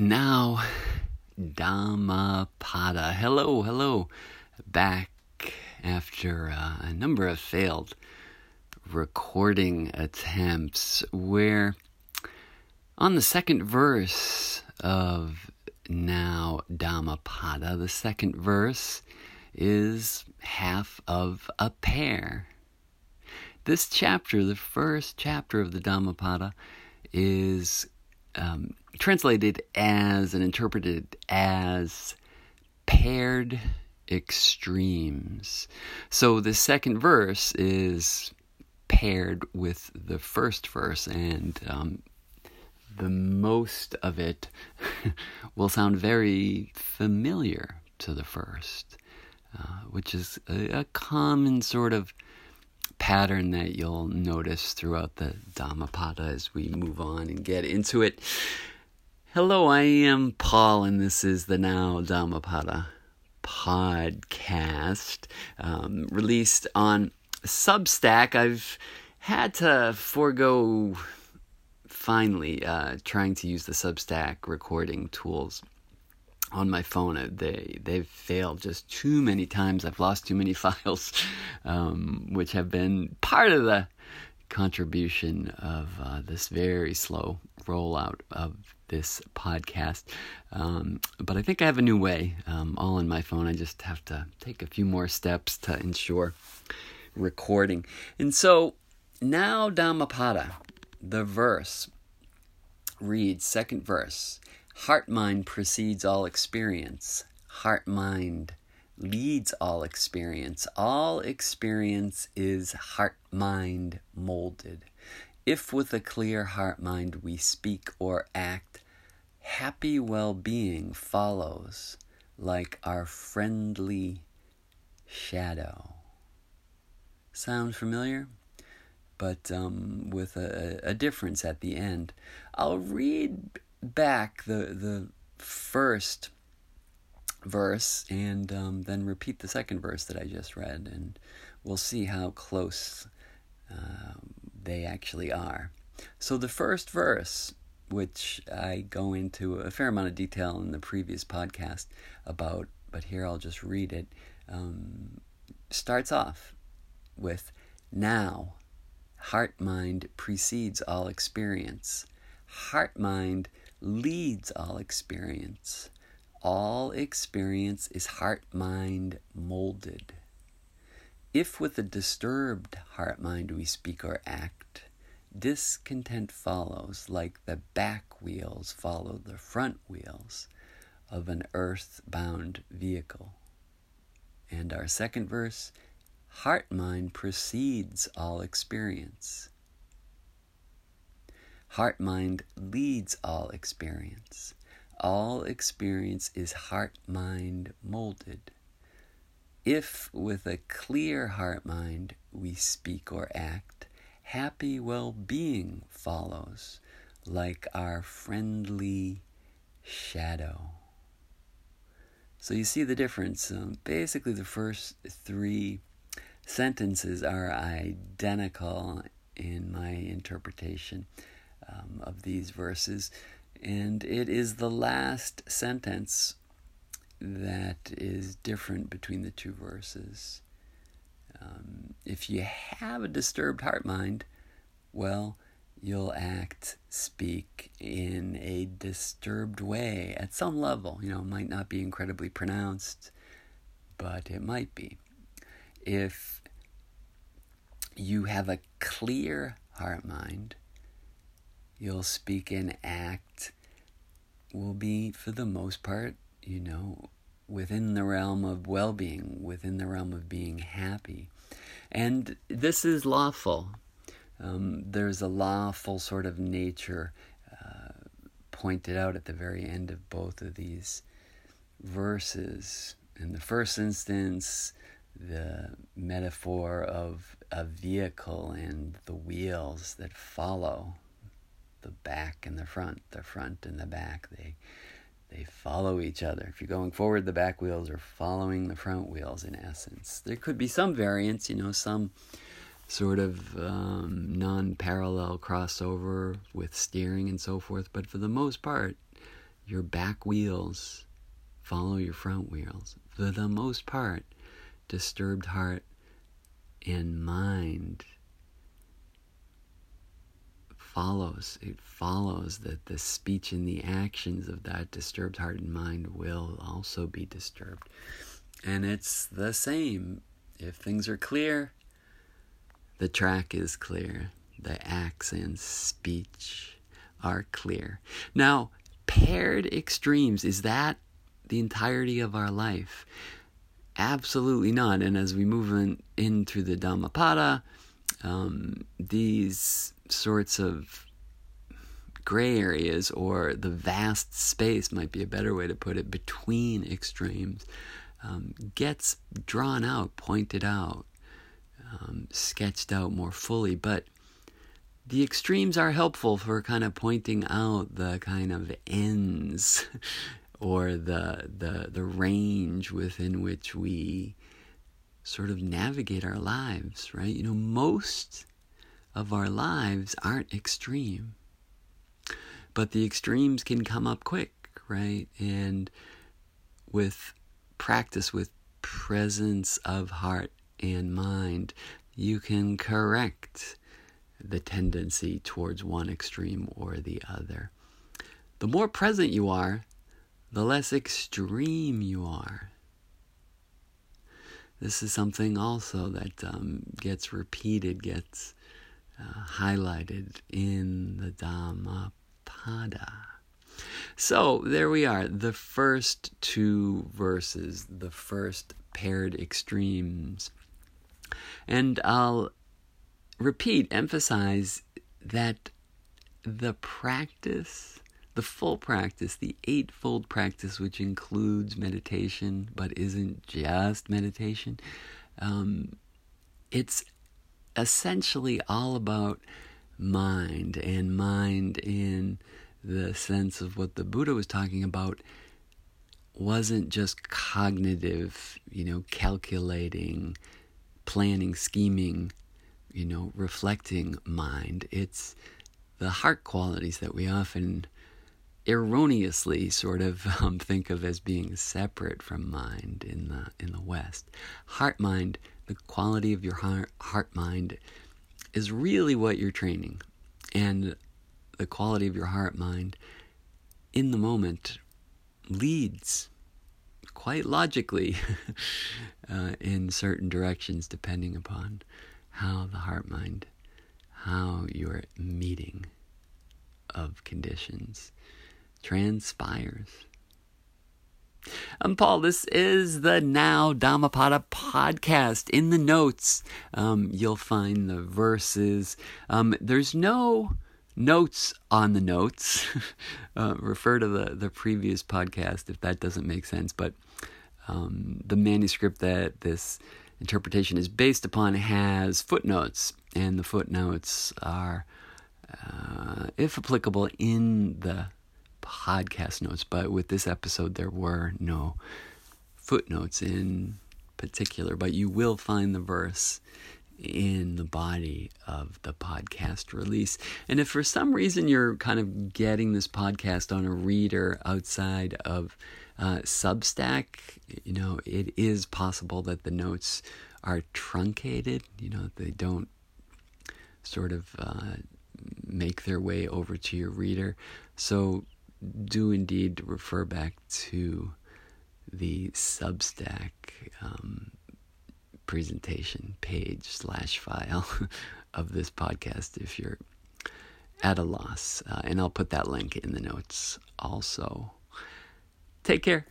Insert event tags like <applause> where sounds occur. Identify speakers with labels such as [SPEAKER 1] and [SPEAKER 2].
[SPEAKER 1] now Dhammapada. Hello, hello. Back after uh, a number of failed recording attempts where on the second verse of now Dhammapada, the second verse is half of a pair. This chapter, the first chapter of the Dhammapada, is um, translated as and interpreted as paired extremes. So the second verse is paired with the first verse, and um, the most of it <laughs> will sound very familiar to the first, uh, which is a, a common sort of pattern that you'll notice throughout the Dhammapada as we move on and get into it. Hello, I am Paul, and this is the Now Dhammapada podcast, um, released on Substack. I've had to forego finally uh, trying to use the Substack recording tools on my phone. Uh, they they've failed just too many times. I've lost too many <laughs> files, um, which have been part of the contribution of uh, this very slow rollout of this podcast. Um, but I think I have a new way, um, all on my phone. I just have to take a few more steps to ensure recording. And so now Dhammapada, the verse reads, second verse. Heart mind precedes all experience. Heart mind leads all experience. All experience is heart mind molded. If with a clear heart mind we speak or act, happy well being follows like our friendly shadow. Sound familiar? But um, with a, a difference at the end. I'll read back the the first verse and um, then repeat the second verse that I just read, and we'll see how close uh, they actually are. So the first verse, which I go into a fair amount of detail in the previous podcast about, but here I'll just read it, um, starts off with now. Heart mind precedes all experience. Heart mind leads all experience. All experience is heart mind molded. If with a disturbed heart mind we speak or act, discontent follows like the back wheels follow the front wheels of an earth bound vehicle. And our second verse heart mind precedes all experience. Heart mind leads all experience. All experience is heart mind molded. If with a clear heart mind we speak or act, happy well being follows like our friendly shadow. So you see the difference. Um, basically, the first three sentences are identical in my interpretation um, of these verses. And it is the last sentence that is different between the two verses. Um, if you have a disturbed heart mind, well, you'll act, speak in a disturbed way at some level. You know, might not be incredibly pronounced, but it might be. If you have a clear heart mind, you'll speak and act will be, for the most part, you know, within the realm of well being, within the realm of being happy. And this is lawful. Um, there's a lawful sort of nature uh, pointed out at the very end of both of these verses. In the first instance, the metaphor of a vehicle and the wheels that follow the back and the front, the front and the back. They they follow each other. If you're going forward, the back wheels are following the front wheels in essence. There could be some variance, you know, some sort of um, non parallel crossover with steering and so forth, but for the most part, your back wheels follow your front wheels. For the most part, disturbed heart and mind follows. It follows that the speech and the actions of that disturbed heart and mind will also be disturbed. And it's the same. If things are clear, the track is clear. The acts and speech are clear. Now, paired extremes, is that the entirety of our life? Absolutely not. And as we move in, in through the Dhammapada, um, these sorts of gray areas or the vast space might be a better way to put it between extremes um, gets drawn out, pointed out, um, sketched out more fully. But the extremes are helpful for kind of pointing out the kind of ends <laughs> or the the the range within which we sort of navigate our lives, right? You know, most of our lives aren't extreme. But the extremes can come up quick, right? And with practice with presence of heart and mind, you can correct the tendency towards one extreme or the other. The more present you are, the less extreme you are. This is something also that um, gets repeated, gets uh, highlighted in the Dhammapada. So there we are, the first two verses, the first paired extremes. And I'll repeat, emphasize that the practice the full practice, the eightfold practice, which includes meditation but isn't just meditation, um, it's essentially all about mind and mind in the sense of what the Buddha was talking about wasn't just cognitive, you know, calculating, planning, scheming, you know, reflecting mind. It's the heart qualities that we often erroneously sort of <laughs> um, think of as being separate from mind in the in the West. Heart mind, the quality of your heart heart mind, is really what you're training, and the quality of your heart mind in the moment leads quite logically <laughs> uh, in certain directions depending upon how the heart mind, how your meeting of conditions transpires. I'm Paul. This is the Now Dhammapada podcast. In the notes, um, you'll find the verses. Um, there's no notes on the notes. <laughs> uh, refer to the, the previous podcast if that doesn't make sense. But um, the manuscript that this interpretation is based upon has footnotes, and the footnotes are, uh, if applicable, in the podcast notes, but with this episode, there were no footnotes in particular, but you will find the verse in the body of the podcast release. And if for some reason you're kind of getting this podcast on a reader outside of uh, Substack, you know, it is possible that the notes are truncated, you know, they don't sort of uh, make their way over to your reader. So do indeed refer back to the Substack um, presentation page slash file <laughs> of this podcast if you're at a loss. Uh, and I'll put that link in the notes also. Take care.